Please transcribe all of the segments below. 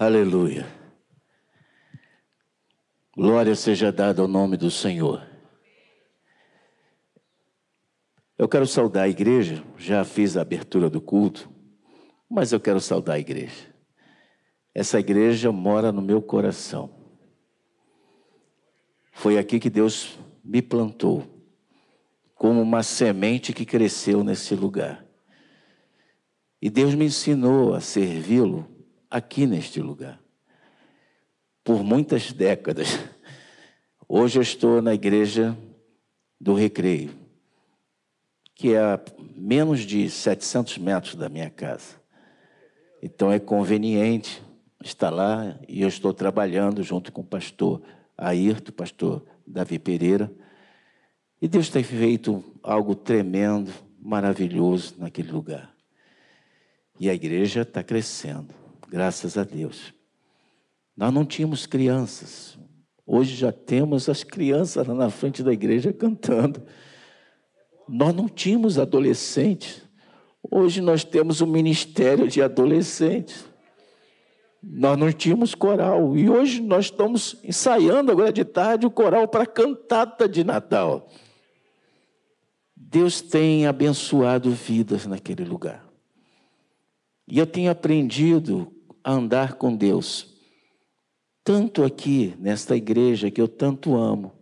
Aleluia. Glória seja dada ao nome do Senhor. Eu quero saudar a igreja, já fiz a abertura do culto, mas eu quero saudar a igreja. Essa igreja mora no meu coração. Foi aqui que Deus me plantou, como uma semente que cresceu nesse lugar. E Deus me ensinou a servi-lo aqui neste lugar, por muitas décadas. Hoje eu estou na igreja do Recreio que é a menos de 700 metros da minha casa. Então é conveniente estar lá e eu estou trabalhando junto com o pastor Ayrton, pastor Davi Pereira. E Deus tem feito algo tremendo, maravilhoso naquele lugar. E a igreja está crescendo, graças a Deus. Nós não tínhamos crianças. Hoje já temos as crianças lá na frente da igreja cantando. Nós não tínhamos adolescentes. Hoje nós temos um ministério de adolescentes. Nós não tínhamos coral. E hoje nós estamos ensaiando agora de tarde o coral para a cantata de Natal. Deus tem abençoado vidas naquele lugar. E eu tenho aprendido a andar com Deus, tanto aqui nesta igreja que eu tanto amo,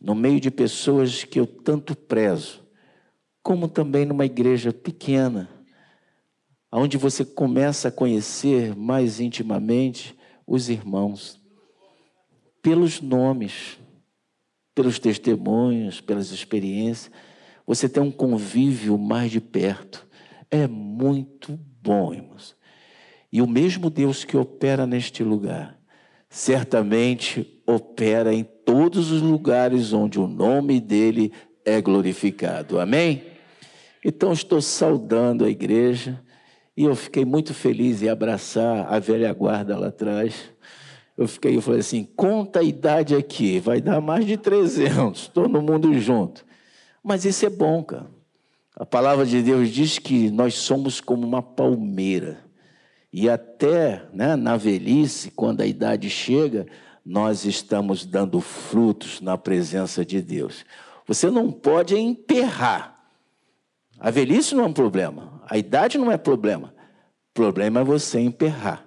no meio de pessoas que eu tanto prezo, como também numa igreja pequena, onde você começa a conhecer mais intimamente os irmãos, pelos nomes, pelos testemunhos, pelas experiências, você tem um convívio mais de perto. É muito bom, irmãos. E o mesmo Deus que opera neste lugar, certamente opera em todos os lugares onde o nome dele é glorificado. Amém? Então estou saudando a igreja e eu fiquei muito feliz em abraçar a velha guarda lá atrás. Eu fiquei, eu falei assim, conta a idade aqui, vai dar mais de 300, todo mundo junto. Mas isso é bom, cara. A palavra de Deus diz que nós somos como uma palmeira. E até né, na velhice, quando a idade chega, nós estamos dando frutos na presença de Deus. Você não pode emperrar. A velhice não é um problema, a idade não é problema. O problema é você emperrar.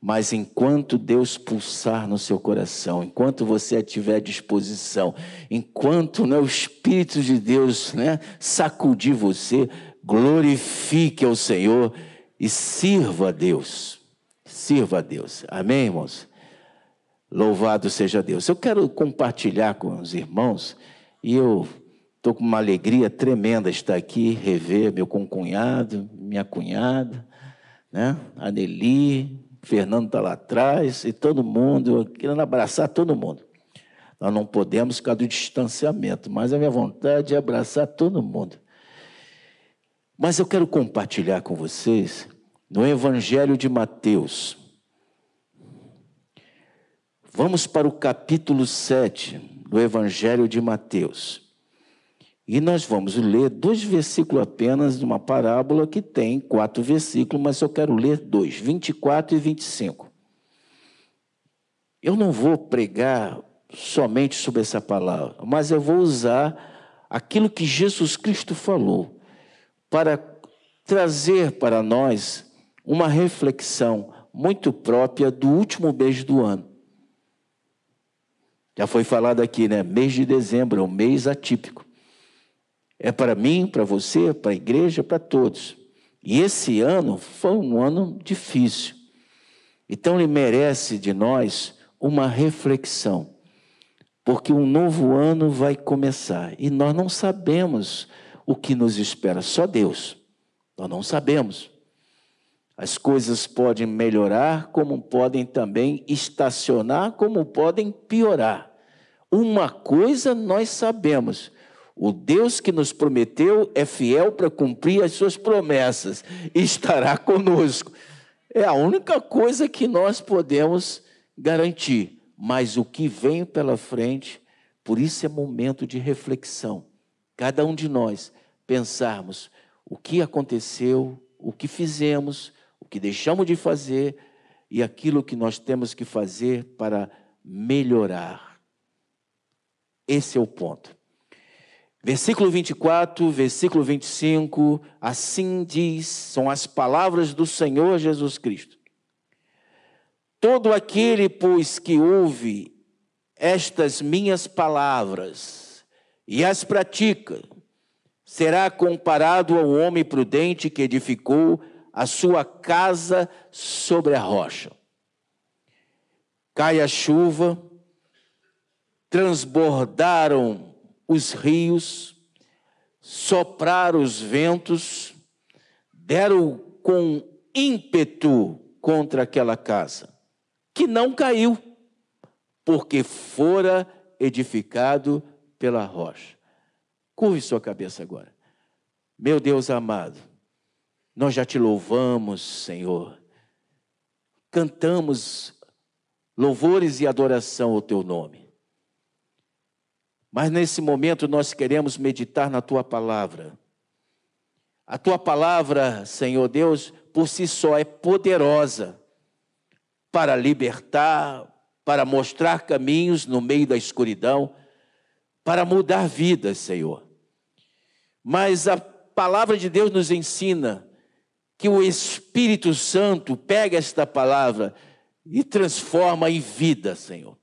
Mas enquanto Deus pulsar no seu coração, enquanto você tiver disposição, enquanto né, o Espírito de Deus né, sacudir você, glorifique ao Senhor e sirva a Deus. Sirva a Deus. Amém, irmãos? Louvado seja Deus. Eu quero compartilhar com os irmãos e eu estou com uma alegria tremenda estar aqui, rever meu concunhado, minha cunhada, né? A Nelly, Fernando está lá atrás e todo mundo, querendo abraçar todo mundo. Nós não podemos ficar do distanciamento, mas a minha vontade é abraçar todo mundo. Mas eu quero compartilhar com vocês no Evangelho de Mateus, Vamos para o capítulo 7 do Evangelho de Mateus. E nós vamos ler dois versículos apenas de uma parábola que tem quatro versículos, mas eu quero ler dois, 24 e 25. Eu não vou pregar somente sobre essa palavra, mas eu vou usar aquilo que Jesus Cristo falou para trazer para nós uma reflexão muito própria do último mês do ano. Já foi falado aqui, né? Mês de dezembro é um mês atípico. É para mim, para você, para a igreja, para todos. E esse ano foi um ano difícil. Então ele merece de nós uma reflexão. Porque um novo ano vai começar e nós não sabemos o que nos espera, só Deus. Nós não sabemos. As coisas podem melhorar, como podem também estacionar, como podem piorar. Uma coisa nós sabemos: o Deus que nos prometeu é fiel para cumprir as suas promessas e estará conosco. É a única coisa que nós podemos garantir. Mas o que vem pela frente, por isso é momento de reflexão. Cada um de nós pensarmos o que aconteceu, o que fizemos, o que deixamos de fazer e aquilo que nós temos que fazer para melhorar. Esse é o ponto. Versículo 24, versículo 25, assim diz, são as palavras do Senhor Jesus Cristo. Todo aquele, pois, que ouve estas minhas palavras e as pratica, será comparado ao homem prudente que edificou a sua casa sobre a rocha. Cai a chuva, transbordaram os rios, sopraram os ventos, deram com ímpeto contra aquela casa, que não caiu, porque fora edificado pela rocha. Curve sua cabeça agora. Meu Deus amado, nós já te louvamos, Senhor. Cantamos louvores e adoração ao teu nome. Mas nesse momento nós queremos meditar na tua palavra. A tua palavra, Senhor Deus, por si só é poderosa para libertar, para mostrar caminhos no meio da escuridão, para mudar vidas, Senhor. Mas a palavra de Deus nos ensina que o Espírito Santo pega esta palavra e transforma em vida, Senhor.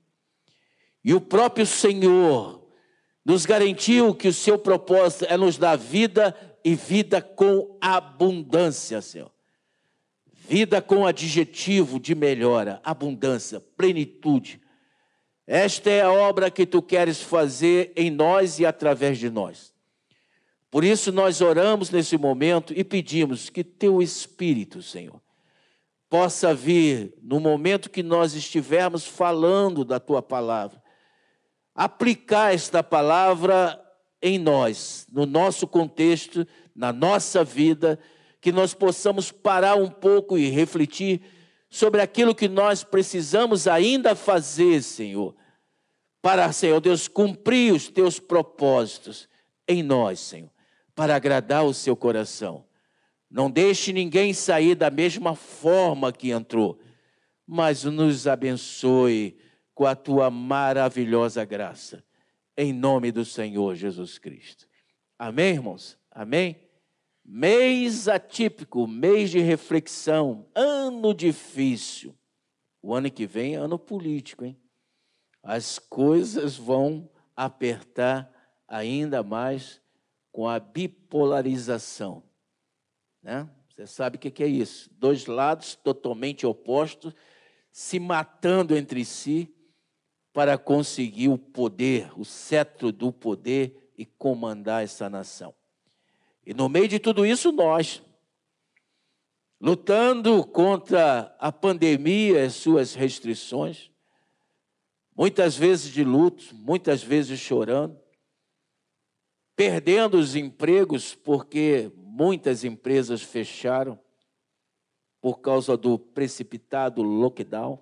E o próprio Senhor nos garantiu que o seu propósito é nos dar vida e vida com abundância, Senhor. Vida com adjetivo de melhora, abundância, plenitude. Esta é a obra que tu queres fazer em nós e através de nós. Por isso nós oramos nesse momento e pedimos que teu Espírito, Senhor, possa vir no momento que nós estivermos falando da tua palavra aplicar esta palavra em nós, no nosso contexto, na nossa vida, que nós possamos parar um pouco e refletir sobre aquilo que nós precisamos ainda fazer, Senhor, para, Senhor Deus, cumprir os teus propósitos em nós, Senhor, para agradar o seu coração. Não deixe ninguém sair da mesma forma que entrou, mas nos abençoe com a tua maravilhosa graça, em nome do Senhor Jesus Cristo. Amém, irmãos? Amém? Mês atípico, mês de reflexão, ano difícil. O ano que vem é ano político, hein? As coisas vão apertar ainda mais com a bipolarização. Né? Você sabe o que é isso? Dois lados totalmente opostos, se matando entre si, para conseguir o poder, o cetro do poder e comandar essa nação. E no meio de tudo isso, nós, lutando contra a pandemia e suas restrições, muitas vezes de luto, muitas vezes chorando, perdendo os empregos porque muitas empresas fecharam por causa do precipitado lockdown.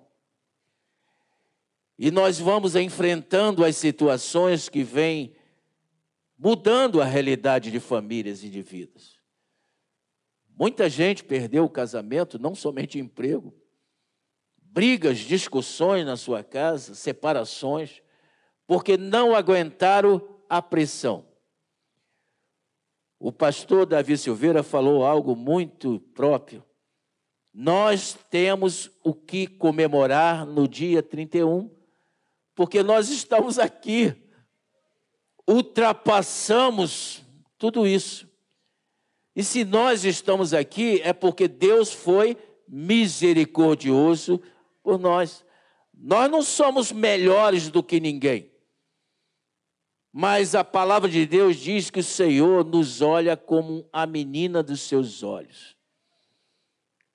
E nós vamos enfrentando as situações que vêm mudando a realidade de famílias e de vidas. Muita gente perdeu o casamento, não somente emprego, brigas, discussões na sua casa, separações, porque não aguentaram a pressão. O pastor Davi Silveira falou algo muito próprio. Nós temos o que comemorar no dia 31 porque nós estamos aqui, ultrapassamos tudo isso. E se nós estamos aqui, é porque Deus foi misericordioso por nós. Nós não somos melhores do que ninguém. Mas a palavra de Deus diz que o Senhor nos olha como a menina dos seus olhos.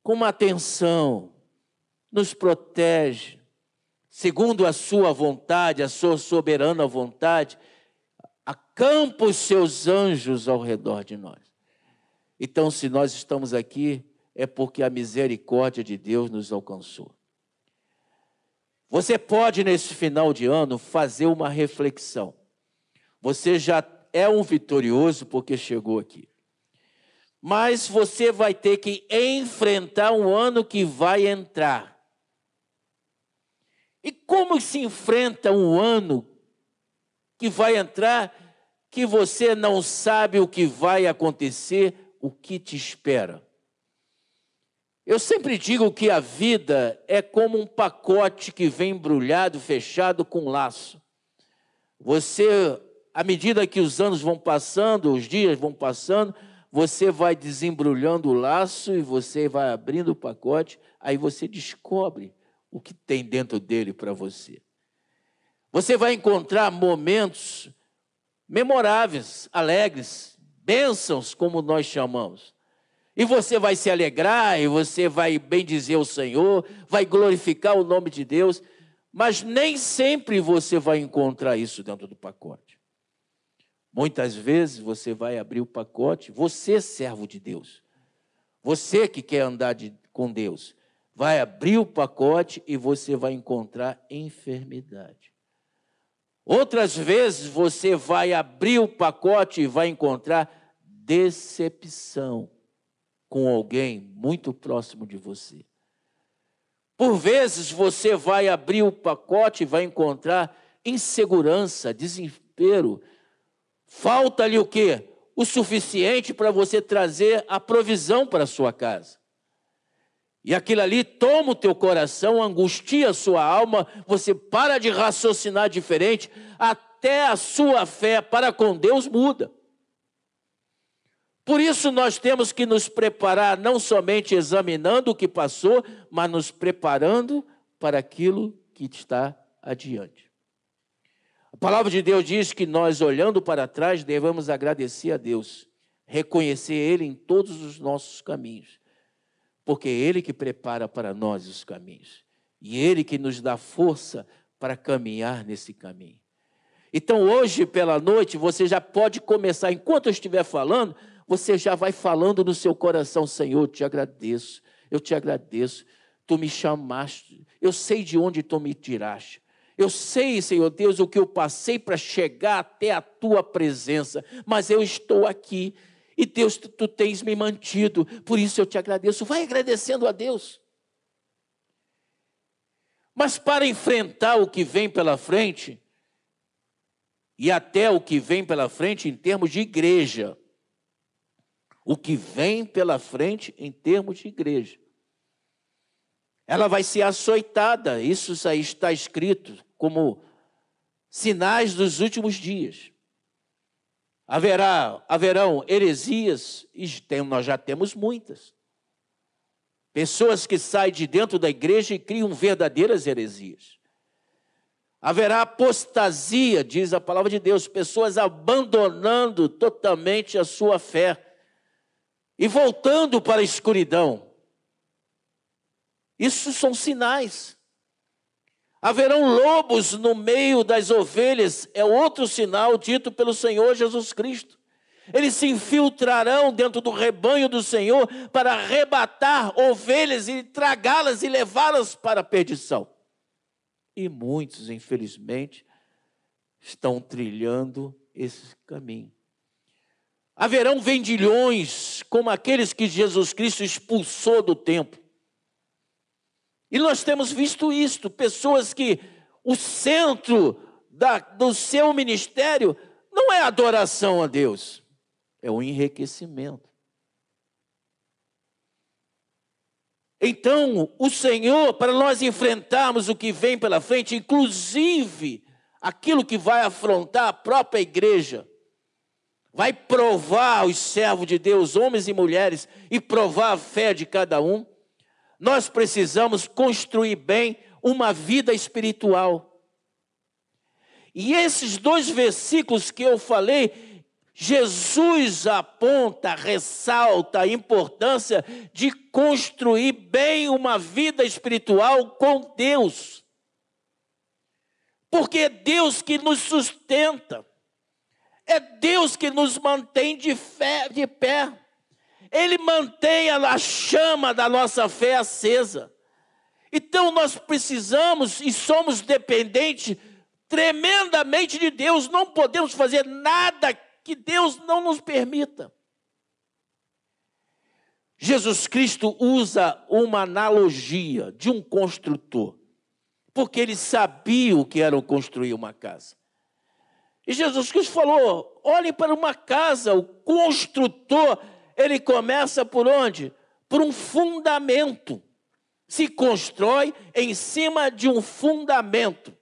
Com atenção, nos protege, segundo a sua vontade, a sua soberana vontade, acampa os seus anjos ao redor de nós. Então, se nós estamos aqui, é porque a misericórdia de Deus nos alcançou. Você pode, nesse final de ano, fazer uma reflexão. Você já é um vitorioso porque chegou aqui. Mas você vai ter que enfrentar um ano que vai entrar E como se enfrenta um ano que vai entrar que você não sabe o que vai acontecer, o que te espera? Eu sempre digo que a vida é como um pacote que vem embrulhado, fechado com laço. Você, à medida que os anos vão passando, os dias vão passando, você vai desembrulhando o laço e você vai abrindo o pacote, aí você descobre o que tem dentro dele para você. Você vai encontrar momentos memoráveis, alegres, bênçãos, como nós chamamos. E você vai se alegrar, e você vai bendizer o Senhor, vai glorificar o nome de Deus, mas nem sempre você vai encontrar isso dentro do pacote. Muitas vezes você vai abrir o pacote, você, servo de Deus, você que quer andar de, com Deus, vai abrir o pacote e você vai encontrar enfermidade. Outras vezes você vai abrir o pacote e vai encontrar decepção com alguém muito próximo de você. Por vezes você vai abrir o pacote e vai encontrar insegurança, desespero. Falta-lhe o quê? O suficiente para você trazer a provisão para a sua casa. E aquilo ali toma o teu coração, angustia a sua alma, você para de raciocinar diferente, até a sua fé para com Deus muda. Por isso nós temos que nos preparar, não somente examinando o que passou, mas nos preparando para aquilo que está adiante. Palavra de Deus diz que nós, olhando para trás, devemos agradecer a Deus, reconhecer Ele em todos os nossos caminhos, porque é Ele que prepara para nós os caminhos e Ele que nos dá força para caminhar nesse caminho. Então, hoje pela noite, você já pode começar, enquanto eu estiver falando, você já vai falando no seu coração: Senhor, eu te agradeço, eu te agradeço, tu me chamaste, eu sei de onde tu me tiraste. Eu sei, Senhor Deus, o que eu passei para chegar até a tua presença, mas eu estou aqui e Deus, tu, tu tens me mantido, por isso eu te agradeço. Vai agradecendo a Deus. Mas para enfrentar o que vem pela frente, e até o que vem pela frente em termos de igreja, o que vem pela frente em termos de igreja. Ela vai ser açoitada, isso aí está escrito como sinais dos últimos dias. Haverá, haverão heresias, e nós já temos muitas. Pessoas que saem de dentro da igreja e criam verdadeiras heresias. Haverá apostasia, diz a palavra de Deus, pessoas abandonando totalmente a sua fé e voltando para a escuridão. Isso são sinais. Haverão lobos no meio das ovelhas, é outro sinal dito pelo Senhor Jesus Cristo. Eles se infiltrarão dentro do rebanho do Senhor para arrebatar ovelhas e tragá-las e levá-las para a perdição. E muitos, infelizmente, estão trilhando esse caminho. Haverão vendilhões como aqueles que Jesus Cristo expulsou do templo. E nós temos visto isto, pessoas que o centro da, do seu ministério não é adoração a Deus, é o enriquecimento. Então, o Senhor, para nós enfrentarmos o que vem pela frente, inclusive aquilo que vai afrontar a própria igreja, vai provar os servos de Deus, homens e mulheres, e provar a fé de cada um, nós precisamos construir bem uma vida espiritual. E esses dois versículos que eu falei, Jesus aponta, ressalta a importância de construir bem uma vida espiritual com Deus. Porque é Deus que nos sustenta. É Deus que nos mantém de, fé, de pé. Ele mantém a chama da nossa fé acesa. Então nós precisamos e somos dependentes tremendamente de Deus. Não podemos fazer nada que Deus não nos permita. Jesus Cristo usa uma analogia de um construtor porque ele sabia o que era construir uma casa. E Jesus Cristo falou: olhem para uma casa, o construtor, ele começa por onde? Por um fundamento. Se constrói em cima de um fundamento.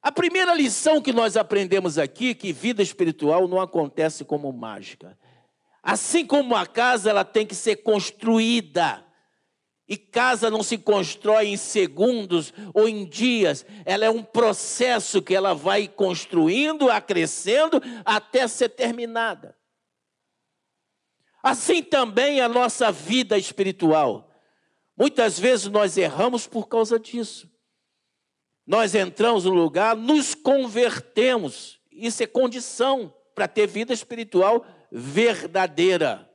A primeira lição que nós aprendemos aqui que vida espiritual não acontece como mágica. Assim como a casa, ela tem que ser construída. E casa não se constrói em segundos ou em dias, ela é um processo que ela vai construindo, acrescendo até ser terminada. Assim também a nossa vida espiritual. Muitas vezes nós erramos por causa disso. Nós entramos no lugar, nos convertemos. Isso é condição para ter vida espiritual verdadeira.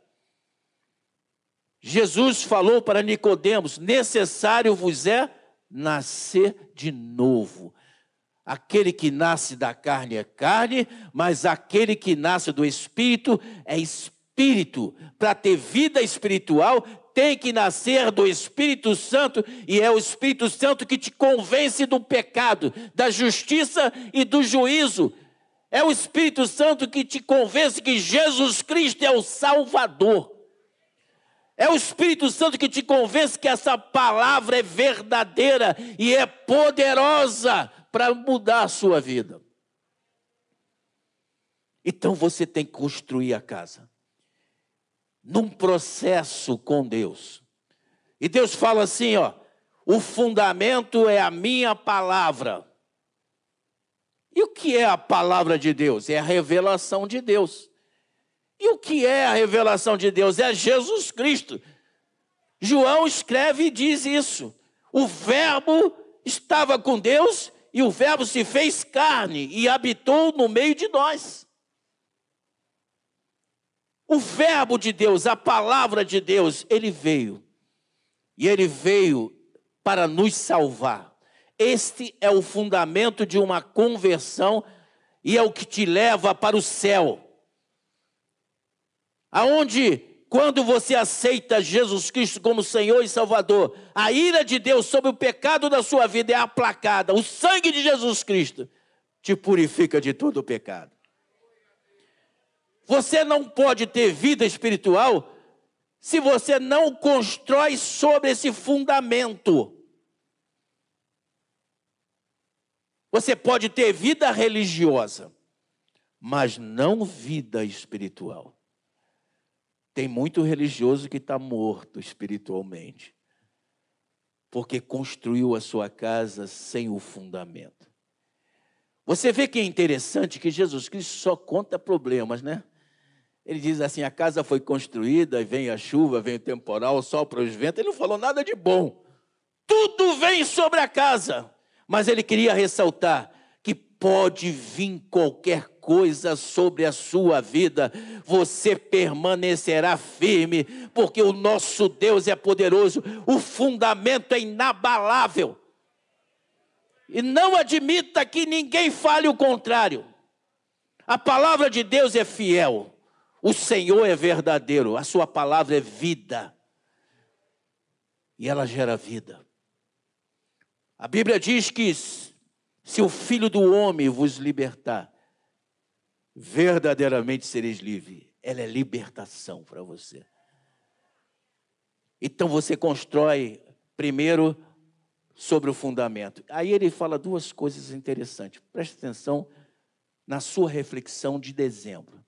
Jesus falou para Nicodemos: necessário vos é nascer de novo. Aquele que nasce da carne é carne, mas aquele que nasce do espírito é espírito. Para ter vida espiritual, tem que nascer do Espírito Santo, e é o Espírito Santo que te convence do pecado, da justiça e do juízo. É o Espírito Santo que te convence que Jesus Cristo é o Salvador. É o Espírito Santo que te convence que essa palavra é verdadeira e é poderosa para mudar a sua vida. Então você tem que construir a casa num processo com Deus. E Deus fala assim, ó: "O fundamento é a minha palavra". E o que é a palavra de Deus? É a revelação de Deus. E o que é a revelação de Deus? É Jesus Cristo. João escreve e diz isso. O Verbo estava com Deus e o Verbo se fez carne e habitou no meio de nós. O Verbo de Deus, a palavra de Deus, ele veio. E ele veio para nos salvar. Este é o fundamento de uma conversão e é o que te leva para o céu aonde quando você aceita Jesus Cristo como Senhor e Salvador, a ira de Deus sobre o pecado da sua vida é aplacada. O sangue de Jesus Cristo te purifica de todo o pecado. Você não pode ter vida espiritual se você não constrói sobre esse fundamento. Você pode ter vida religiosa, mas não vida espiritual. Tem muito religioso que está morto espiritualmente, porque construiu a sua casa sem o fundamento. Você vê que é interessante que Jesus Cristo só conta problemas, né? Ele diz assim: a casa foi construída, vem a chuva, vem o temporal, sopra os ventos. Ele não falou nada de bom. Tudo vem sobre a casa. Mas ele queria ressaltar que pode vir qualquer coisa sobre a sua vida, você permanecerá firme, porque o nosso Deus é poderoso, o fundamento é inabalável. E não admita que ninguém fale o contrário. A palavra de Deus é fiel, o Senhor é verdadeiro, a sua palavra é vida. E ela gera vida. A Bíblia diz que se o Filho do Homem vos libertar, verdadeiramente sereis livre. Ela é libertação para você. Então você constrói primeiro sobre o fundamento. Aí ele fala duas coisas interessantes. Preste atenção na sua reflexão de dezembro.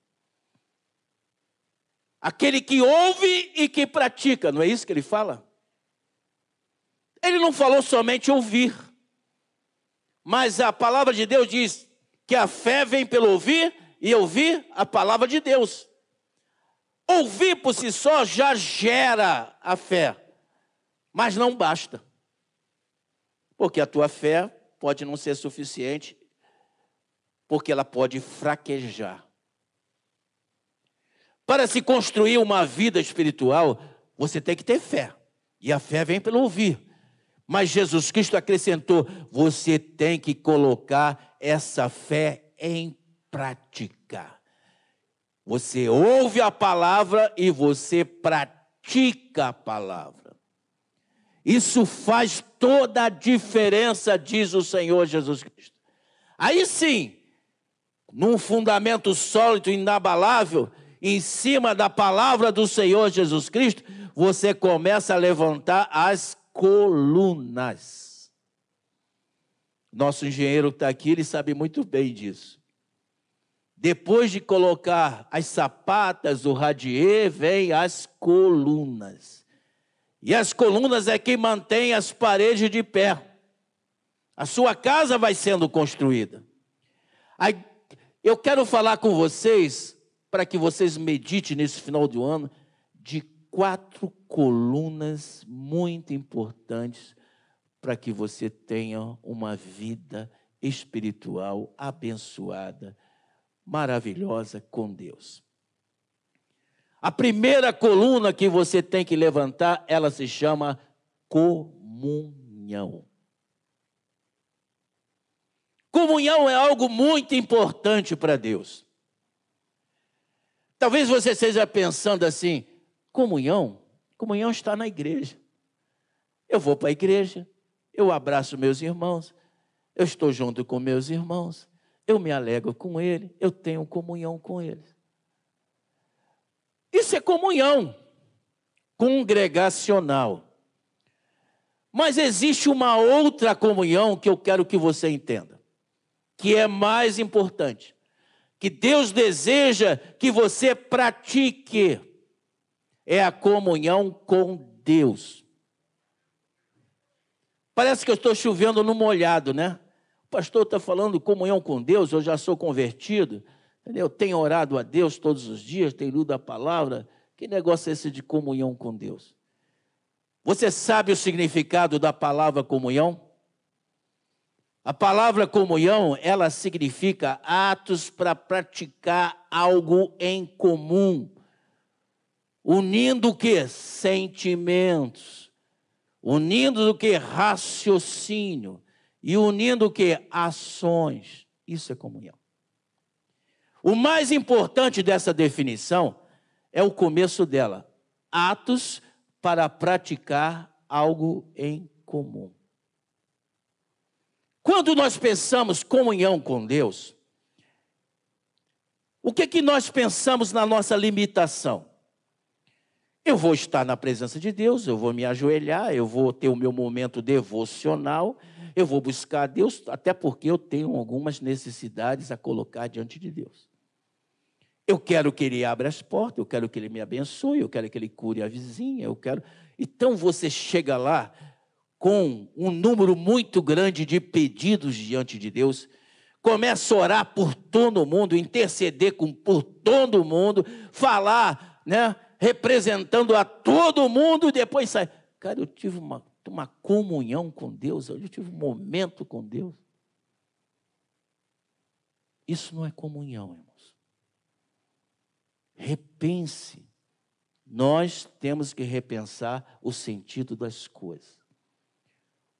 Aquele que ouve e que pratica, não é isso que ele fala? Ele não falou somente ouvir, mas a palavra de Deus diz que a fé vem pelo ouvir e ouvir a palavra de Deus. Ouvir por si só já gera a fé, mas não basta. Porque a tua fé pode não ser suficiente, porque ela pode fraquejar. Para se construir uma vida espiritual, você tem que ter fé. E a fé vem pelo ouvir. Mas Jesus Cristo acrescentou: você tem que colocar essa fé em prática. Você ouve a palavra e você pratica a palavra. Isso faz toda a diferença, diz o Senhor Jesus Cristo. Aí sim, num fundamento sólido, inabalável, em cima da palavra do Senhor Jesus Cristo, você começa a levantar as colunas. Nosso engenheiro está aqui, ele sabe muito bem disso. Depois de colocar as sapatas, o radier, vem as colunas. E as colunas é que mantém as paredes de pé. A sua casa vai sendo construída. Eu quero falar com vocês, para que vocês meditem nesse final do ano, de quatro colunas muito importantes para que você tenha uma vida espiritual abençoada, maravilhosa com Deus. A primeira coluna que você tem que levantar, ela se chama comunhão. Comunhão é algo muito importante para Deus. Talvez você esteja pensando assim: comunhão? Comunhão está na igreja. Eu vou para a igreja, eu abraço meus irmãos, eu estou junto com meus irmãos, eu me alegro com ele, eu tenho comunhão com eles. Isso é comunhão congregacional. Mas existe uma outra comunhão que eu quero que você entenda, que é mais importante, que Deus deseja que você pratique, é a comunhão com Deus. Parece que eu estou chovendo no molhado, né? Pastor está falando comunhão com Deus, eu já sou convertido. Entendeu? Tem orado a Deus todos os dias, tem lido a palavra. Que negócio é esse de comunhão com Deus? Você sabe o significado da palavra comunhão? A palavra comunhão, ela significa atos para praticar algo em comum, unindo o que? Sentimentos, unindo o que? Raciocínio, e unindo o que? Ações. Isso é comunhão. O mais importante dessa definição é o começo dela: atos para praticar algo em comum. Quando nós pensamos comunhão com Deus, o que que nós pensamos na nossa limitação? Eu vou estar na presença de Deus, eu vou me ajoelhar, eu vou ter o meu momento devocional, eu vou buscar a Deus, até porque eu tenho algumas necessidades a colocar diante de Deus. Eu quero que ele abra as portas, eu quero que ele me abençoe, eu quero que ele cure a vizinha, eu quero. Então você chega lá com um número muito grande de pedidos diante de Deus, começa a orar por todo mundo, interceder com, por todo mundo, falar, né, representando a todo mundo, e depois sai. Cara, eu tive uma, uma comunhão com Deus, eu tive um momento com Deus. Isso não é comunhão, irmão repense. Nós temos que repensar o sentido das coisas.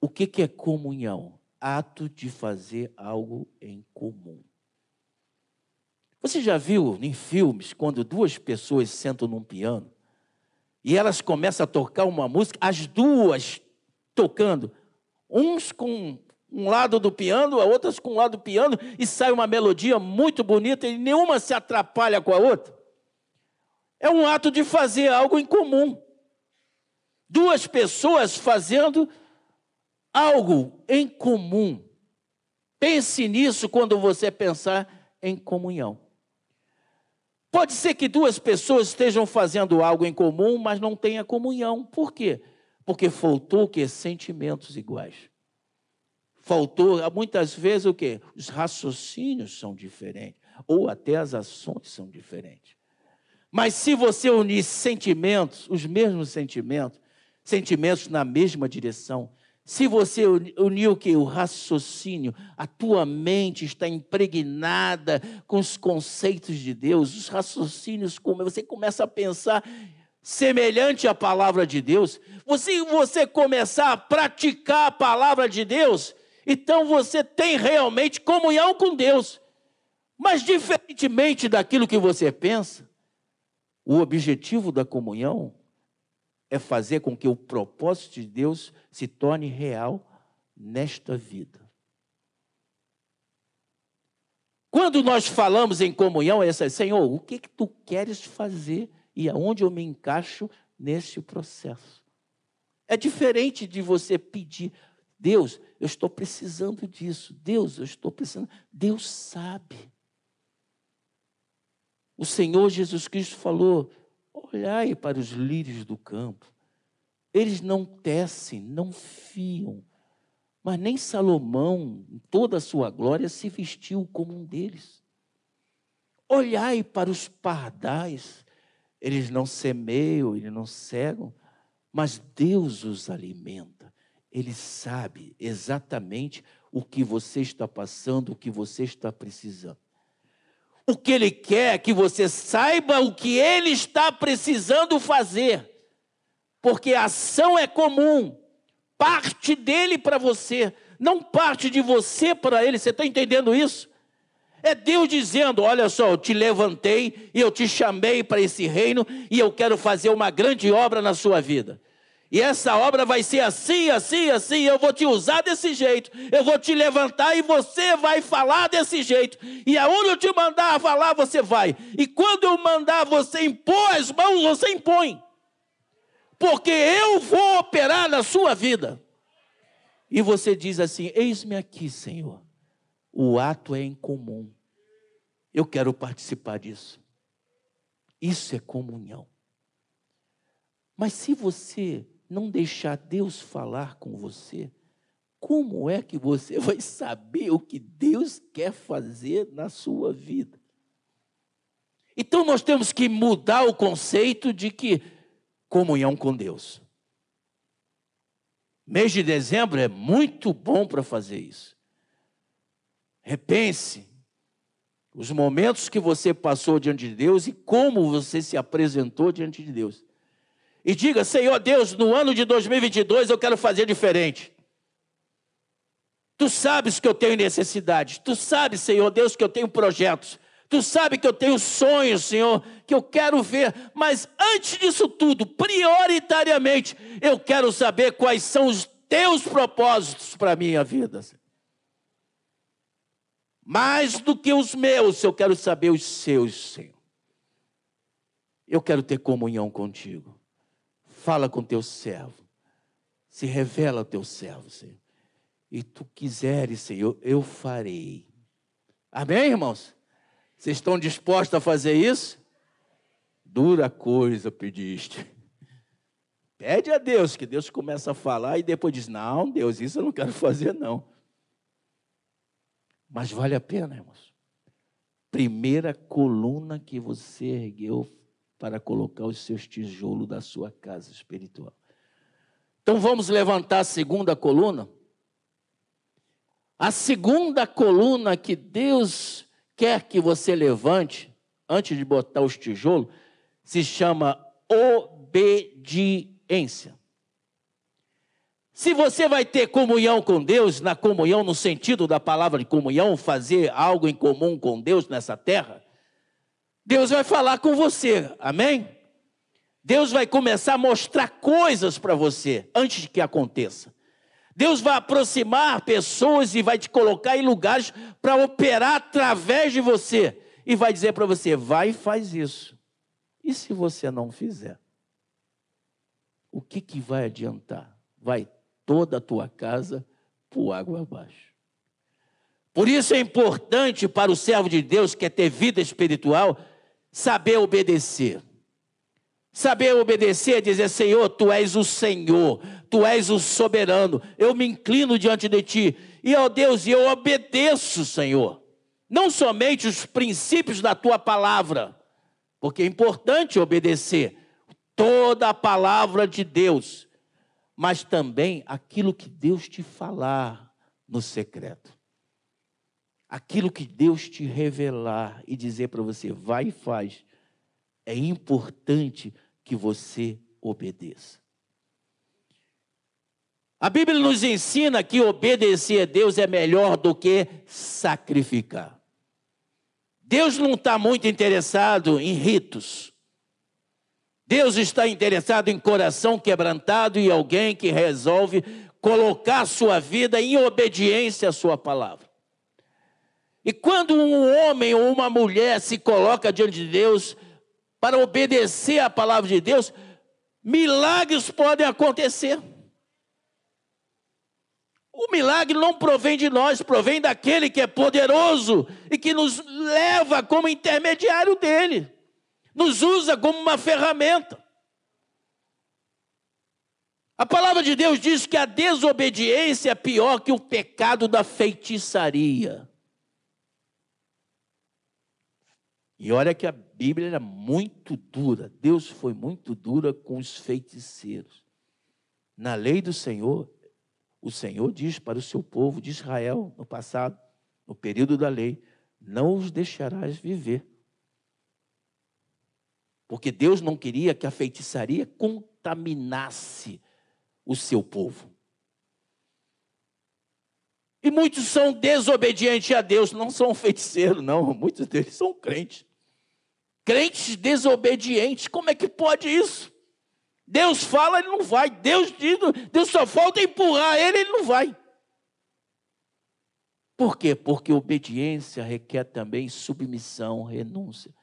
O que, que é comunhão? Ato de fazer algo em comum. Você já viu em filmes quando duas pessoas sentam num piano e elas começam a tocar uma música, as duas tocando, uns com um lado do piano, a outras com um lado do piano, e sai uma melodia muito bonita e nenhuma se atrapalha com a outra? É um ato de fazer algo em comum. Duas pessoas fazendo algo em comum. Pense nisso quando você pensar em comunhão. Pode ser que duas pessoas estejam fazendo algo em comum, mas não tenha comunhão. Por quê? Porque faltou o quê? Sentimentos iguais. Faltou, muitas vezes, o quê? Os raciocínios são diferentes, ou até as ações são diferentes. Mas se você unir sentimentos, os mesmos sentimentos, sentimentos na mesma direção, se você unir o que? O raciocínio, a tua mente está impregnada com os conceitos de Deus, os raciocínios, você começa a pensar semelhante à palavra de Deus, você, você começar a praticar a palavra de Deus, então você tem realmente comunhão com Deus. Mas diferentemente daquilo que você pensa, o objetivo da comunhão é fazer com que o propósito de Deus se torne real nesta vida. Quando nós falamos em comunhão, é essa, Senhor, o que, que tu queres fazer e aonde eu me encaixo nesse processo? É diferente de você pedir, Deus, eu estou precisando disso. Deus, eu estou precisando. Deus sabe. O Senhor Jesus Cristo falou: olhai para os lírios do campo. Eles não tecem, não fiam, mas nem Salomão, em toda a sua glória, se vestiu como um deles. Olhai para os pardais, eles não semeiam, eles não cegam, mas Deus os alimenta. Ele sabe exatamente o que você está passando, o que você está precisando. O que ele quer é que você saiba o que ele está precisando fazer, porque a ação é comum, parte dele para você, não parte de você para ele. Você está entendendo isso? É Deus dizendo: Olha só, eu te levantei e eu te chamei para esse reino e eu quero fazer uma grande obra na sua vida. E essa obra vai ser assim, assim, assim. Eu vou te usar desse jeito. Eu vou te levantar e você vai falar desse jeito. E aonde eu te mandar falar, você vai. E quando eu mandar você impor as mãos, você impõe. Porque eu vou operar na sua vida. E você diz assim: Eis-me aqui, Senhor. O ato é em comum. Eu quero participar disso. Isso é comunhão. Mas se você não deixar Deus falar com você, como é que você vai saber o que Deus quer fazer na sua vida? Então nós temos que mudar o conceito de que comunhão com Deus. Mês de dezembro é muito bom para fazer isso. Repense os momentos que você passou diante de Deus e como você se apresentou diante de Deus e diga: Senhor Deus, no ano de 2022 eu quero fazer diferente. Tu sabes que eu tenho necessidades, tu sabes, Senhor Deus, que eu tenho projetos, tu sabes que eu tenho sonhos, Senhor, que eu quero ver, mas antes disso tudo, prioritariamente, eu quero saber quais são os teus propósitos para a minha vida. Mais do que os meus, eu quero saber os seus, Senhor. Eu quero ter comunhão contigo. Fala com teu servo. Se revela ao teu servo, Senhor. E tu quiseres, Senhor, eu farei. Amém, irmãos? Vocês estão dispostos a fazer isso? Dura coisa pediste. Pede a Deus, que Deus começa a falar e depois diz: Não, Deus, isso eu não quero fazer, não. Mas vale a pena, irmãos. Primeira coluna que você ergueu para colocar os seus tijolos da sua casa espiritual. Então vamos levantar a segunda coluna. A segunda coluna que Deus quer que você levante, antes de botar os tijolos, se chama obediência. Se você vai ter comunhão com Deus, na comunhão no sentido da palavra de comunhão, fazer algo em comum com Deus nessa terra, Deus vai falar com você, amém? Deus vai começar a mostrar coisas para você antes que aconteça. Deus vai aproximar pessoas e vai te colocar em lugares para operar através de você. E vai dizer para você: vai e faz isso. E se você não fizer? O que, que vai adiantar? Vai toda a tua casa por água abaixo. Por isso é importante para o servo de Deus que quer ter vida espiritual saber obedecer. Saber obedecer é dizer: Senhor, tu és o Senhor, tu és o soberano, eu me inclino diante de ti, e ó Deus, eu obedeço, Senhor, não somente os princípios da tua palavra, porque é importante obedecer toda a palavra de Deus, mas também aquilo que Deus te falar no secreto aquilo que Deus te revelar e dizer para você, vai e faz, é importante que você obedeça. A Bíblia nos ensina que obedecer a Deus é melhor do que sacrificar. Deus não está muito interessado em ritos. Deus está interessado em coração quebrantado e alguém que resolve colocar sua vida em obediência à sua palavra. E quando um homem ou uma mulher se coloca diante de Deus para obedecer à palavra de Deus, milagres podem acontecer. O milagre não provém de nós, provém daquele que é poderoso e que nos leva como intermediário dele, nos usa como uma ferramenta. A palavra de Deus diz que a desobediência é pior que o pecado da feitiçaria. E olha que a Bíblia era muito dura, Deus foi muito dura com os feiticeiros. Na lei do Senhor, o Senhor diz para o seu povo de Israel no passado, no período da lei: não os deixarás viver. Porque Deus não queria que a feitiçaria contaminasse o seu povo. E muitos são desobedientes a Deus, não são feiticeiros, não, muitos deles são crentes. Crentes desobedientes, como é que pode isso? Deus fala, ele não vai. Deus diz, Deus só falta empurrar ele, ele não vai. Por quê? Porque obediência requer também submissão, renúncia.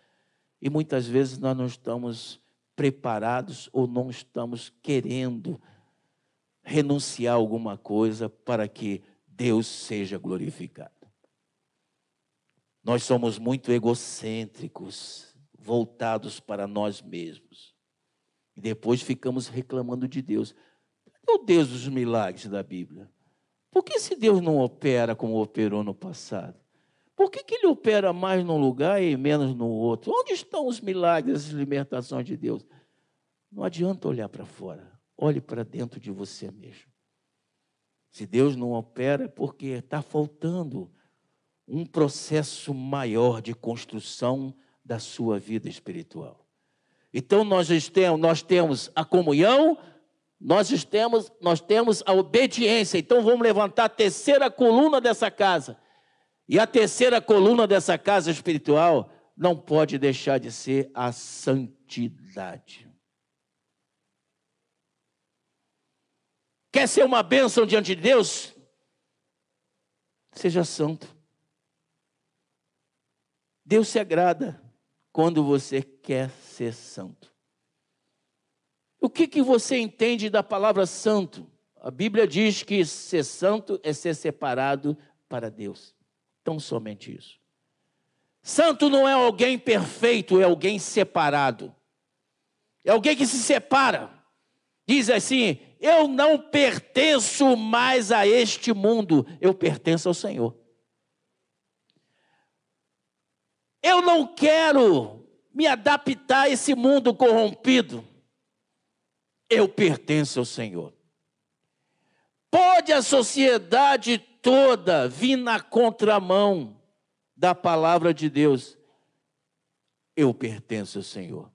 E muitas vezes nós não estamos preparados ou não estamos querendo renunciar a alguma coisa para que Deus seja glorificado. Nós somos muito egocêntricos voltados para nós mesmos. E depois ficamos reclamando de Deus. Cadê o Deus dos milagres da Bíblia? Por que esse Deus não opera como operou no passado? Por que, que ele opera mais num lugar e menos no outro? Onde estão os milagres, as libertações de Deus? Não adianta olhar para fora, olhe para dentro de você mesmo. Se Deus não opera, é porque está faltando um processo maior de construção da sua vida espiritual. Então nós temos, nós temos a comunhão, nós temos, nós temos a obediência. Então vamos levantar a terceira coluna dessa casa. E a terceira coluna dessa casa espiritual não pode deixar de ser a santidade. Quer ser uma bênção diante de Deus? Seja santo. Deus se agrada quando você quer ser santo. O que, que você entende da palavra santo? A Bíblia diz que ser santo é ser separado para Deus. Tão somente isso. Santo não é alguém perfeito, é alguém separado. É alguém que se separa. Diz assim: Eu não pertenço mais a este mundo, eu pertenço ao Senhor. Eu não quero me adaptar a esse mundo corrompido. Eu pertenço ao Senhor. Pode a sociedade toda vir na contramão da palavra de Deus. Eu pertenço ao Senhor.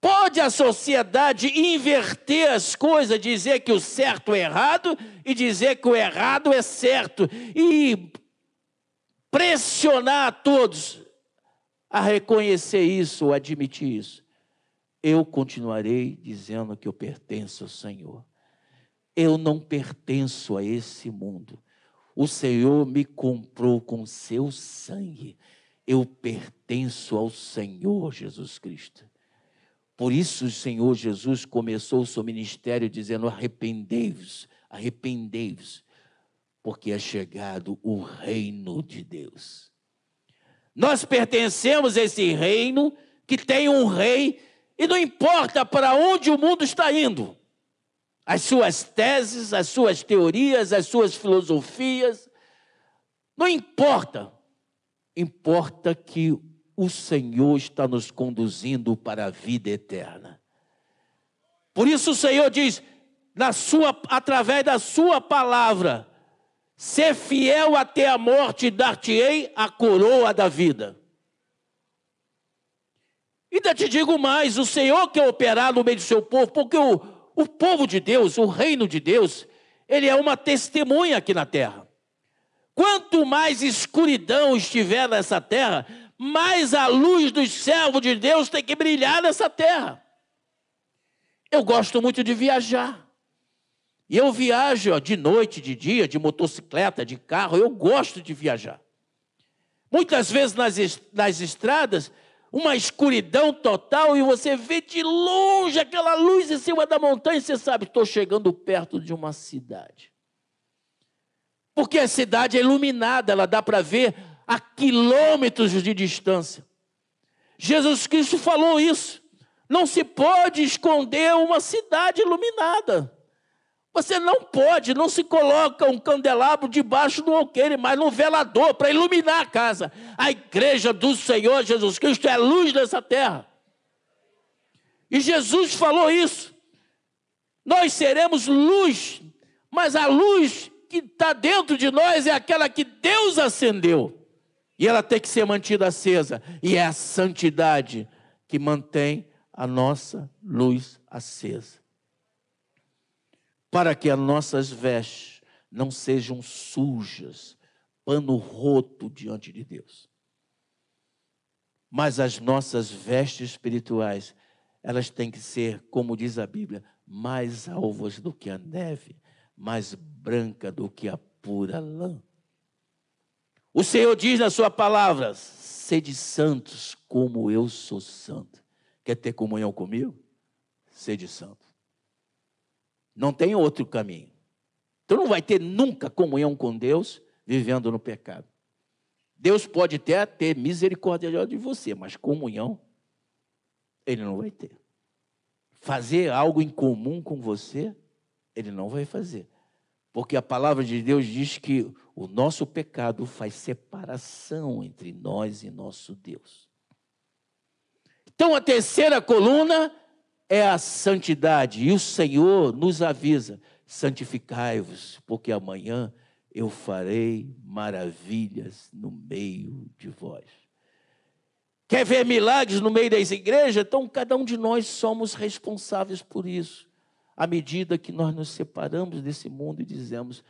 Pode a sociedade inverter as coisas, dizer que o certo é errado e dizer que o errado é certo, e pressionar todos a reconhecer isso, ou admitir isso. Eu continuarei dizendo que eu pertenço ao Senhor. Eu não pertenço a esse mundo. O Senhor me comprou com seu sangue. Eu pertenço ao Senhor Jesus Cristo. Por isso o Senhor Jesus começou o seu ministério dizendo: arrependei-vos, arrependei-vos porque é chegado o reino de Deus. Nós pertencemos a esse reino que tem um rei, e não importa para onde o mundo está indo, as suas teses, as suas teorias, as suas filosofias, não importa, importa que o Senhor está nos conduzindo para a vida eterna. Por isso o Senhor diz, na sua, através da sua palavra, Ser fiel até a morte, dar-te-ei a coroa da vida. Ainda te digo mais: o Senhor quer operar no meio do seu povo, porque o, o povo de Deus, o reino de Deus, ele é uma testemunha aqui na terra. Quanto mais escuridão estiver nessa terra, mais a luz dos servos de Deus tem que brilhar nessa terra. Eu gosto muito de viajar. E eu viajo ó, de noite, de dia, de motocicleta, de carro, eu gosto de viajar. Muitas vezes nas, nas estradas, uma escuridão total e você vê de longe aquela luz em cima da montanha e você sabe, estou chegando perto de uma cidade. Porque a cidade é iluminada, ela dá para ver a quilômetros de distância. Jesus Cristo falou isso. Não se pode esconder uma cidade iluminada. Você não pode, não se coloca um candelabro debaixo do alqueire, mas no velador para iluminar a casa. A igreja do Senhor Jesus Cristo é a luz dessa terra. E Jesus falou isso. Nós seremos luz, mas a luz que está dentro de nós é aquela que Deus acendeu. E ela tem que ser mantida acesa. E é a santidade que mantém a nossa luz acesa para que as nossas vestes não sejam sujas, pano roto diante de Deus. Mas as nossas vestes espirituais, elas têm que ser, como diz a Bíblia, mais alvas do que a neve, mais branca do que a pura lã. O Senhor diz na sua palavra: sede santos como eu sou santo. Quer ter comunhão comigo? Sede santo. Não tem outro caminho. Então não vai ter nunca comunhão com Deus vivendo no pecado. Deus pode até ter misericórdia de você, mas comunhão ele não vai ter. Fazer algo em comum com você, ele não vai fazer. Porque a palavra de Deus diz que o nosso pecado faz separação entre nós e nosso Deus. Então a terceira coluna é a santidade. E o Senhor nos avisa: santificai-vos, porque amanhã eu farei maravilhas no meio de vós. Quer ver milagres no meio das igrejas? Então, cada um de nós somos responsáveis por isso. À medida que nós nos separamos desse mundo e dizemos: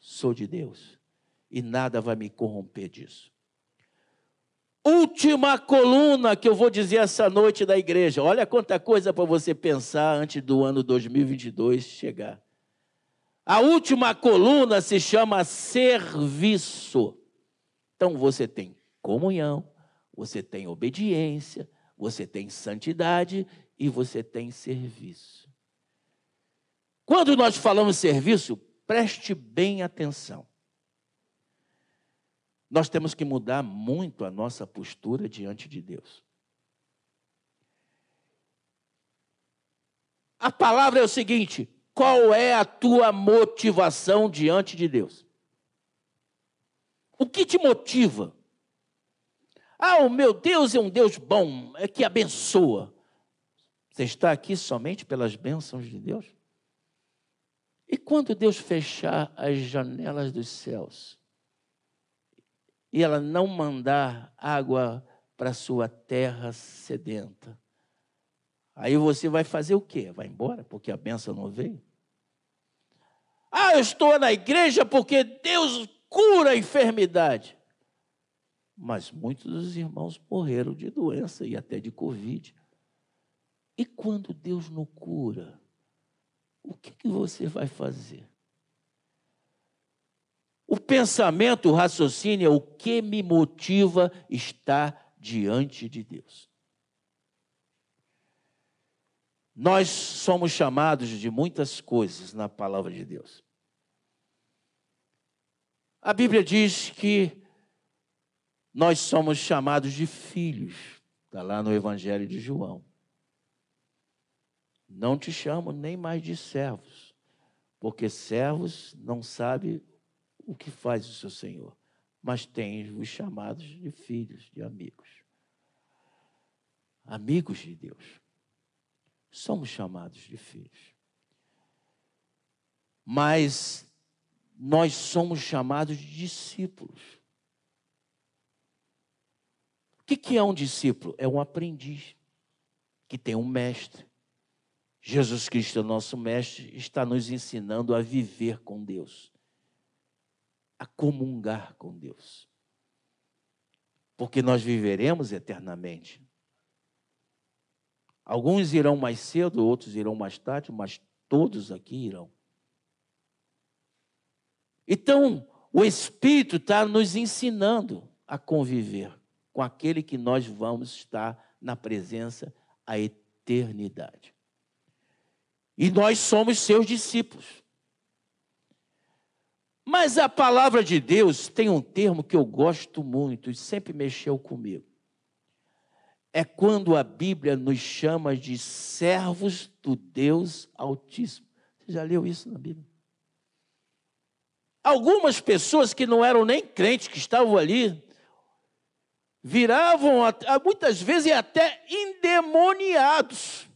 sou de Deus, e nada vai me corromper disso última coluna que eu vou dizer essa noite da igreja. Olha quanta coisa para você pensar antes do ano 2022 chegar. A última coluna se chama serviço. Então você tem comunhão, você tem obediência, você tem santidade e você tem serviço. Quando nós falamos serviço, preste bem atenção nós temos que mudar muito a nossa postura diante de Deus. A palavra é o seguinte: qual é a tua motivação diante de Deus? O que te motiva? Ah, o meu Deus é um Deus bom, é que abençoa. Você está aqui somente pelas bênçãos de Deus? E quando Deus fechar as janelas dos céus, e ela não mandar água para sua terra sedenta. Aí você vai fazer o quê? Vai embora porque a benção não veio? Ah, eu estou na igreja porque Deus cura a enfermidade. Mas muitos dos irmãos morreram de doença e até de Covid. E quando Deus não cura, o que, que você vai fazer? O pensamento, o raciocínio é o que me motiva estar diante de Deus. Nós somos chamados de muitas coisas na palavra de Deus. A Bíblia diz que nós somos chamados de filhos, está lá no Evangelho de João. Não te chamo nem mais de servos, porque servos não sabem o que faz o seu Senhor, mas tem os chamados de filhos, de amigos. Amigos de Deus. Somos chamados de filhos. Mas nós somos chamados de discípulos. O que é um discípulo? É um aprendiz que tem um mestre. Jesus Cristo, nosso mestre, está nos ensinando a viver com Deus a comungar com Deus. porque nós viveremos eternamente. Alguns irão mais cedo, outros irão mais tarde, mas todos aqui irão. Então, o Espírito está nos ensinando a conviver com aquele que nós vamos estar na presença a eternidade. E nós somos seus discípulos. Mas a palavra de Deus tem um termo que eu gosto muito e sempre mexeu comigo. É quando a Bíblia nos chama de servos do Deus Altíssimo. Você já leu isso na Bíblia? Algumas pessoas que não eram nem crentes, que estavam ali, viravam muitas vezes até endemoniados.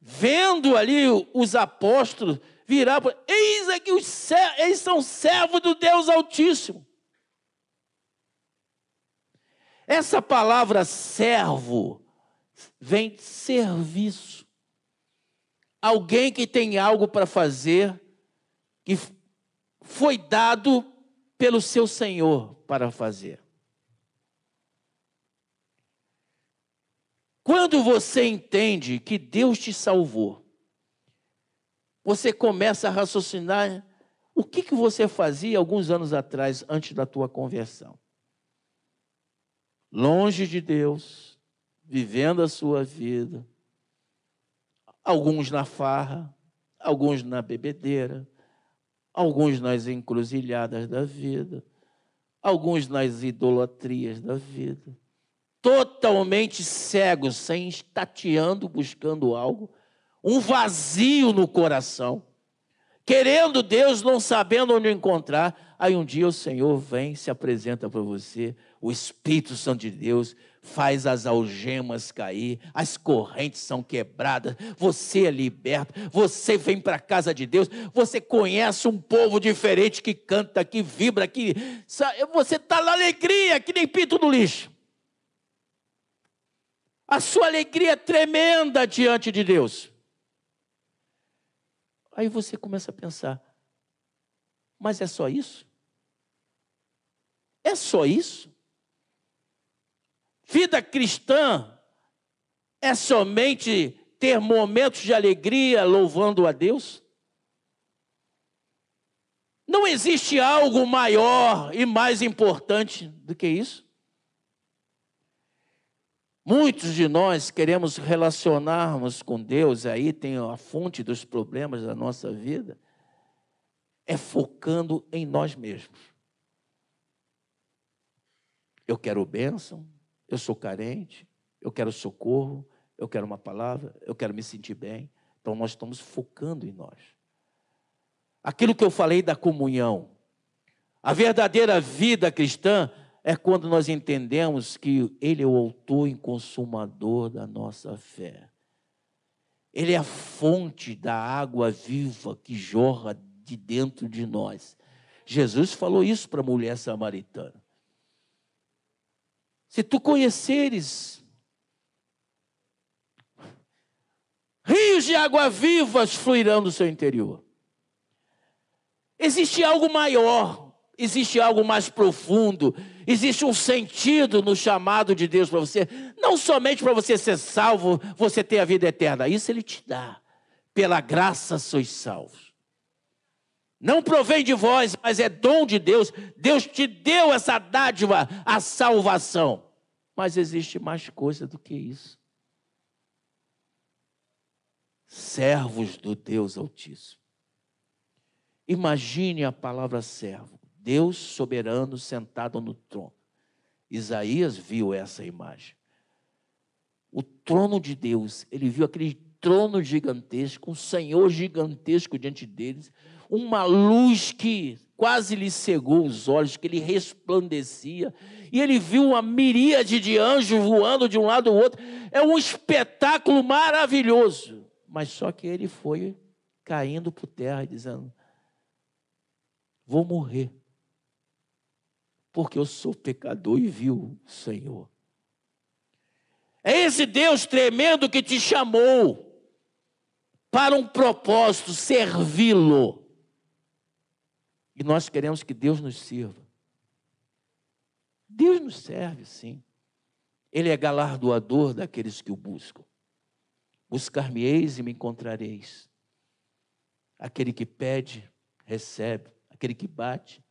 Vendo ali os apóstolos viravam, eis aqui os eles são servos do Deus Altíssimo. Essa palavra servo vem de serviço. Alguém que tem algo para fazer, que foi dado pelo seu Senhor para fazer. Quando você entende que Deus te salvou, você começa a raciocinar o que, que você fazia alguns anos atrás, antes da tua conversão. Longe de Deus, vivendo a sua vida, alguns na farra, alguns na bebedeira, alguns nas encruzilhadas da vida, alguns nas idolatrias da vida totalmente cegos, sem tateando, buscando algo, um vazio no coração, querendo Deus, não sabendo onde encontrar. Aí um dia o Senhor vem, se apresenta para você, o Espírito Santo de Deus faz as algemas cair, as correntes são quebradas, você é liberto, você vem para a casa de Deus, você conhece um povo diferente que canta, que vibra, que você está na alegria, que nem pito no lixo a sua alegria é tremenda diante de Deus. Aí você começa a pensar: mas é só isso? É só isso? Vida cristã é somente ter momentos de alegria louvando a Deus? Não existe algo maior e mais importante do que isso? Muitos de nós queremos relacionarmos com Deus, aí tem a fonte dos problemas da nossa vida, é focando em nós mesmos. Eu quero bênção, eu sou carente, eu quero socorro, eu quero uma palavra, eu quero me sentir bem. Então nós estamos focando em nós. Aquilo que eu falei da comunhão, a verdadeira vida cristã é quando nós entendemos que Ele é o autor e consumador da nossa fé. Ele é a fonte da água viva que jorra de dentro de nós. Jesus falou isso para a mulher samaritana. Se tu conheceres rios de água vivas fluirão do seu interior. Existe algo maior existe algo mais profundo, existe um sentido no chamado de Deus para você, não somente para você ser salvo, você ter a vida eterna, isso Ele te dá, pela graça sois salvos. Não provém de vós, mas é dom de Deus, Deus te deu essa dádiva, a salvação. Mas existe mais coisa do que isso. Servos do Deus Altíssimo. Imagine a palavra servo. Deus soberano sentado no trono. Isaías viu essa imagem. O trono de Deus, ele viu aquele trono gigantesco, um Senhor gigantesco diante deles, uma luz que quase lhe cegou os olhos, que ele resplandecia, e ele viu uma miríade de anjos voando de um lado ao outro. É um espetáculo maravilhoso. Mas só que ele foi caindo por terra, dizendo: Vou morrer porque eu sou pecador e viu Senhor. É esse Deus tremendo que te chamou para um propósito, servi-lo. E nós queremos que Deus nos sirva. Deus nos serve, sim. Ele é galardoador daqueles que o buscam. Buscar-me-eis e me encontrareis. Aquele que pede, recebe. Aquele que bate,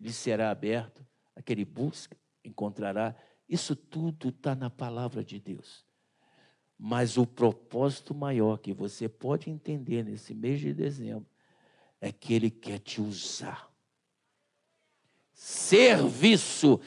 lhe será aberto. Aquele que busca, encontrará. Isso tudo está na palavra de Deus. Mas o propósito maior que você pode entender nesse mês de dezembro é que Ele quer te usar. Serviço.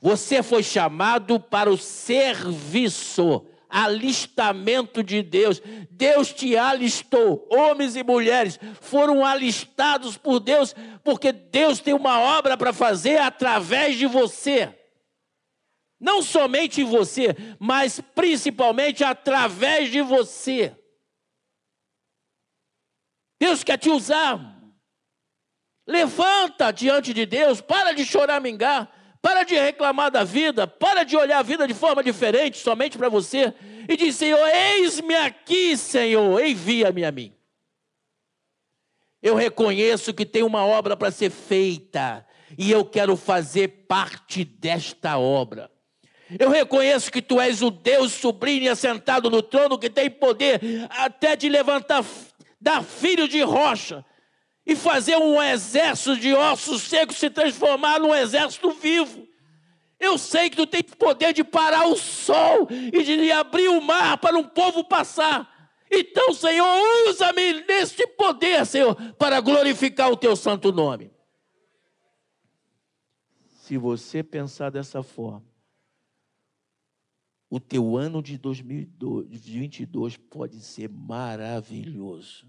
Você foi chamado para o serviço, alistamento de Deus. Deus te alistou. Homens e mulheres foram alistados por Deus, porque Deus tem uma obra para fazer através de você. Não somente em você, mas principalmente através de você. Deus quer te usar. Levanta diante de Deus, para de choramingar, para de reclamar da vida, para de olhar a vida de forma diferente, somente para você, e diz: Senhor, eis-me aqui, Senhor, envia-me a mim. Eu reconheço que tem uma obra para ser feita, e eu quero fazer parte desta obra. Eu reconheço que tu és o Deus sublime e assentado no trono que tem poder até de levantar, dar filho de rocha e fazer um exército de ossos secos se transformar num exército vivo. Eu sei que tu tens poder de parar o sol e de abrir o mar para um povo passar. Então, Senhor, usa-me neste poder, Senhor, para glorificar o teu santo nome. Se você pensar dessa forma, o teu ano de 2022 pode ser maravilhoso.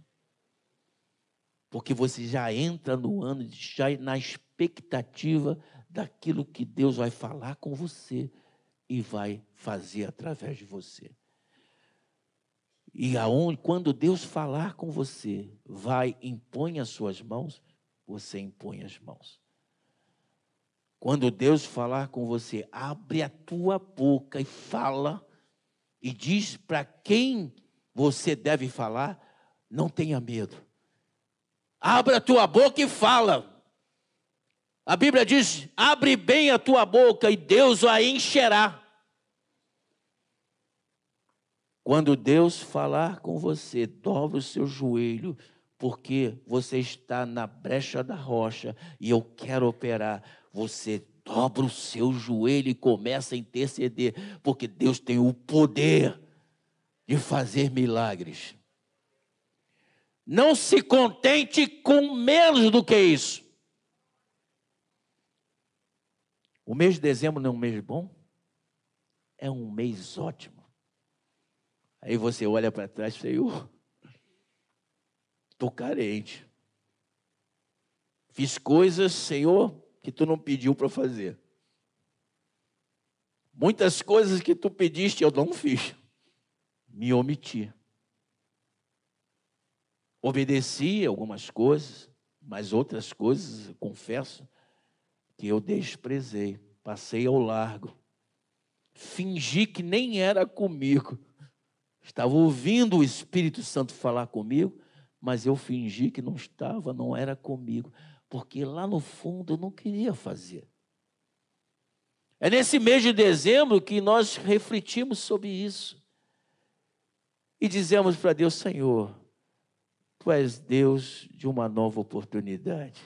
Porque você já entra no ano já na expectativa daquilo que Deus vai falar com você e vai fazer através de você. E aonde, quando Deus falar com você, vai, impõe as suas mãos, você impõe as mãos. Quando Deus falar com você, abre a tua boca e fala, e diz para quem você deve falar, não tenha medo. Abra a tua boca e fala. A Bíblia diz: abre bem a tua boca e Deus a encherá. Quando Deus falar com você, dobre o seu joelho, porque você está na brecha da rocha e eu quero operar você dobra o seu joelho e começa a interceder, porque Deus tem o poder de fazer milagres. Não se contente com menos do que isso. O mês de dezembro não é um mês bom? É um mês ótimo. Aí você olha para trás e Senhor, estou carente. Fiz coisas, Senhor, que tu não pediu para fazer. Muitas coisas que tu pediste eu não fiz. Me omiti. Obedeci algumas coisas, mas outras coisas, confesso, que eu desprezei, passei ao largo. Fingi que nem era comigo. Estava ouvindo o Espírito Santo falar comigo, mas eu fingi que não estava, não era comigo porque lá no fundo eu não queria fazer. É nesse mês de dezembro que nós refletimos sobre isso e dizemos para Deus: Senhor, Tu és Deus de uma nova oportunidade.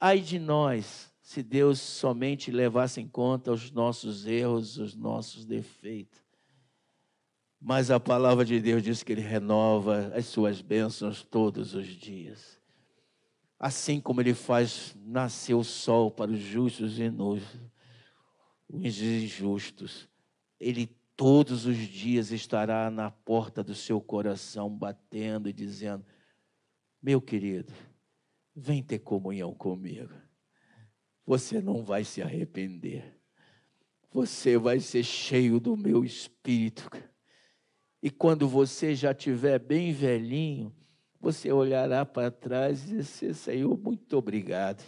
Ai de nós, se Deus somente levasse em conta os nossos erros, os nossos defeitos. Mas a palavra de Deus diz que Ele renova as suas bênçãos todos os dias. Assim como ele faz nascer o sol para os justos e nos os injustos, ele todos os dias estará na porta do seu coração, batendo e dizendo: Meu querido, vem ter comunhão comigo. Você não vai se arrepender. Você vai ser cheio do meu espírito. E quando você já estiver bem velhinho, você olhará para trás e dizer: Senhor, muito obrigado,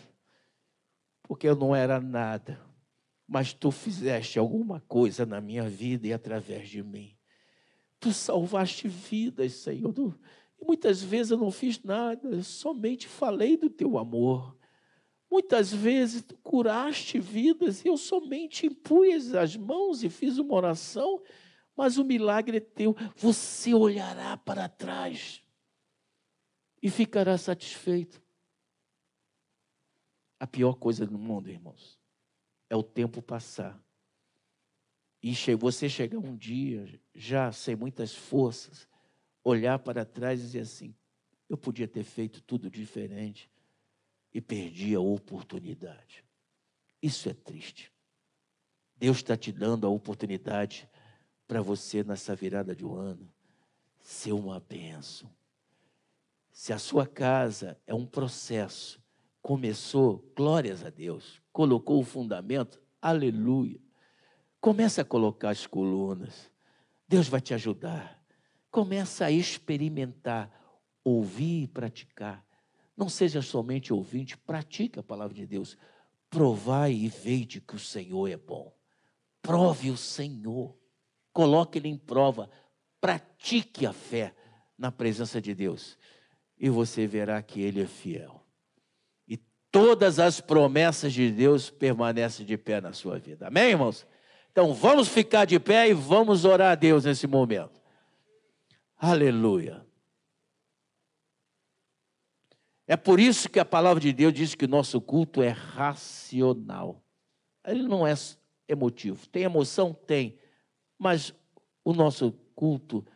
porque eu não era nada, mas tu fizeste alguma coisa na minha vida e através de mim. Tu salvaste vidas, Senhor. E muitas vezes eu não fiz nada, eu somente falei do teu amor. Muitas vezes tu curaste vidas e eu somente impus as mãos e fiz uma oração, mas o milagre é teu. Você olhará para trás e ficará satisfeito. A pior coisa do mundo, irmãos, é o tempo passar. E você chegar um dia, já sem muitas forças, olhar para trás e dizer assim: eu podia ter feito tudo diferente e perdi a oportunidade. Isso é triste. Deus está te dando a oportunidade para você, nessa virada de um ano, ser uma bênção. Se a sua casa é um processo, começou, glórias a Deus, colocou o fundamento, aleluia. Começa a colocar as colunas. Deus vai te ajudar. Começa a experimentar, ouvir e praticar. Não seja somente ouvinte, pratique a palavra de Deus. Provai e veide que o Senhor é bom. Prove o Senhor. Coloque ele em prova. Pratique a fé na presença de Deus. E você verá que ele é fiel. Todas as promessas de Deus permanecem de pé na sua vida. Amém, irmãos? Então vamos ficar de pé e vamos orar a Deus nesse momento. Aleluia. É por isso que a palavra de Deus diz que o nosso culto é racional. Ele não é emotivo. Tem emoção? Tem. Mas o nosso culto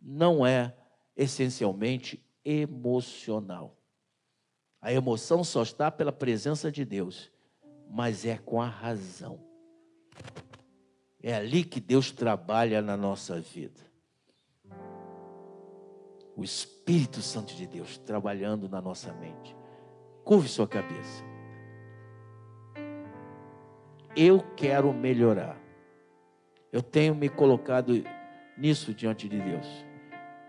não é essencialmente emocional. A emoção só está pela presença de Deus, mas é com a razão. É ali que Deus trabalha na nossa vida o Espírito Santo de Deus trabalhando na nossa mente. Curve sua cabeça. Eu quero melhorar. Eu tenho me colocado nisso diante de Deus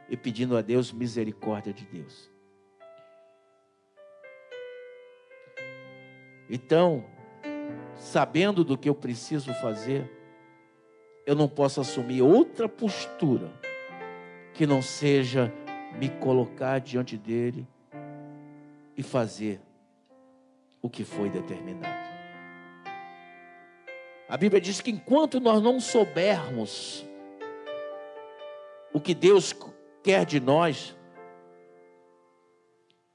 e pedindo a Deus misericórdia de Deus. Então, sabendo do que eu preciso fazer, eu não posso assumir outra postura que não seja me colocar diante dele e fazer o que foi determinado. A Bíblia diz que enquanto nós não soubermos o que Deus quer de nós,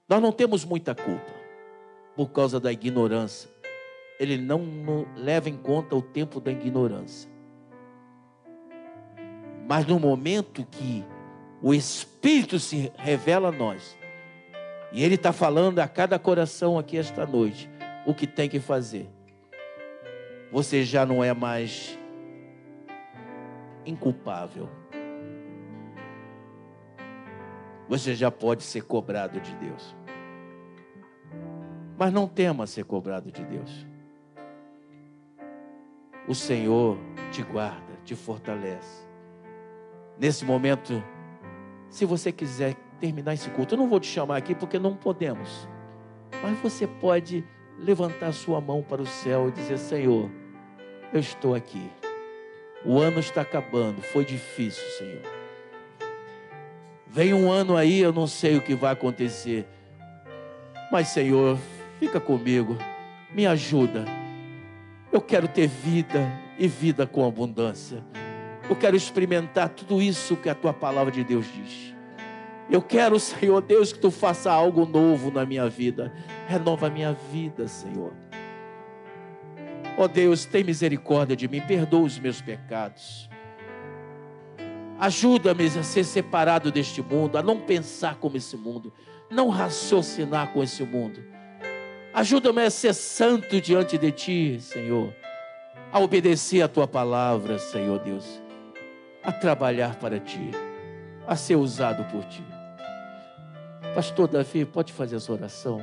nós não temos muita culpa por causa da ignorância. Ele não leva em conta o tempo da ignorância. Mas no momento que o Espírito se revela a nós. E Ele está falando a cada coração aqui esta noite o que tem que fazer. Você já não é mais inculpável. Você já pode ser cobrado de Deus. Mas não tema ser cobrado de Deus. O Senhor te guarda, te fortalece. Nesse momento, se você quiser terminar esse culto, eu não vou te chamar aqui porque não podemos. Mas você pode levantar sua mão para o céu e dizer: Senhor, eu estou aqui. O ano está acabando, foi difícil, Senhor. Vem um ano aí, eu não sei o que vai acontecer. Mas, Senhor, fica comigo, me ajuda. Eu quero ter vida e vida com abundância. Eu quero experimentar tudo isso que a tua palavra de Deus diz. Eu quero, Senhor Deus, que tu faça algo novo na minha vida. Renova a minha vida, Senhor. Ó oh Deus, tem misericórdia de mim, perdoa os meus pecados. Ajuda-me a ser separado deste mundo, a não pensar como esse mundo, não raciocinar com esse mundo. Ajuda-me a ser santo diante de ti, Senhor, a obedecer a tua palavra, Senhor Deus a trabalhar para ti, a ser usado por ti. Pastor Davi, pode fazer essa oração?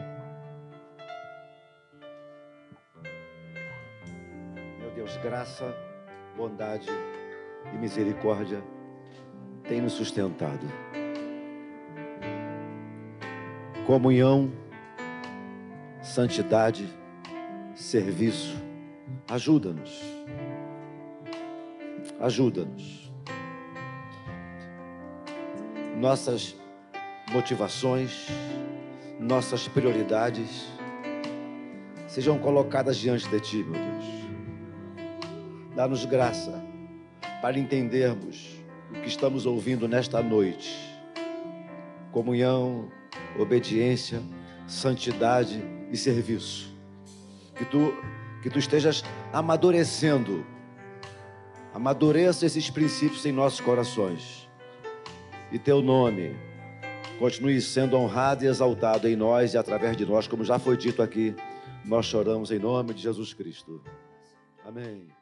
Meu Deus, graça, bondade e misericórdia tem nos sustentado. Comunhão, santidade, serviço, ajuda-nos. Ajuda-nos nossas motivações, nossas prioridades sejam colocadas diante de Ti, meu Deus. Dá-nos graça para entendermos o que estamos ouvindo nesta noite. Comunhão, obediência, santidade e serviço. Que tu, que tu estejas amadurecendo, amadureça esses princípios em nossos corações. E teu nome continue sendo honrado e exaltado em nós e através de nós, como já foi dito aqui. Nós choramos em nome de Jesus Cristo. Amém.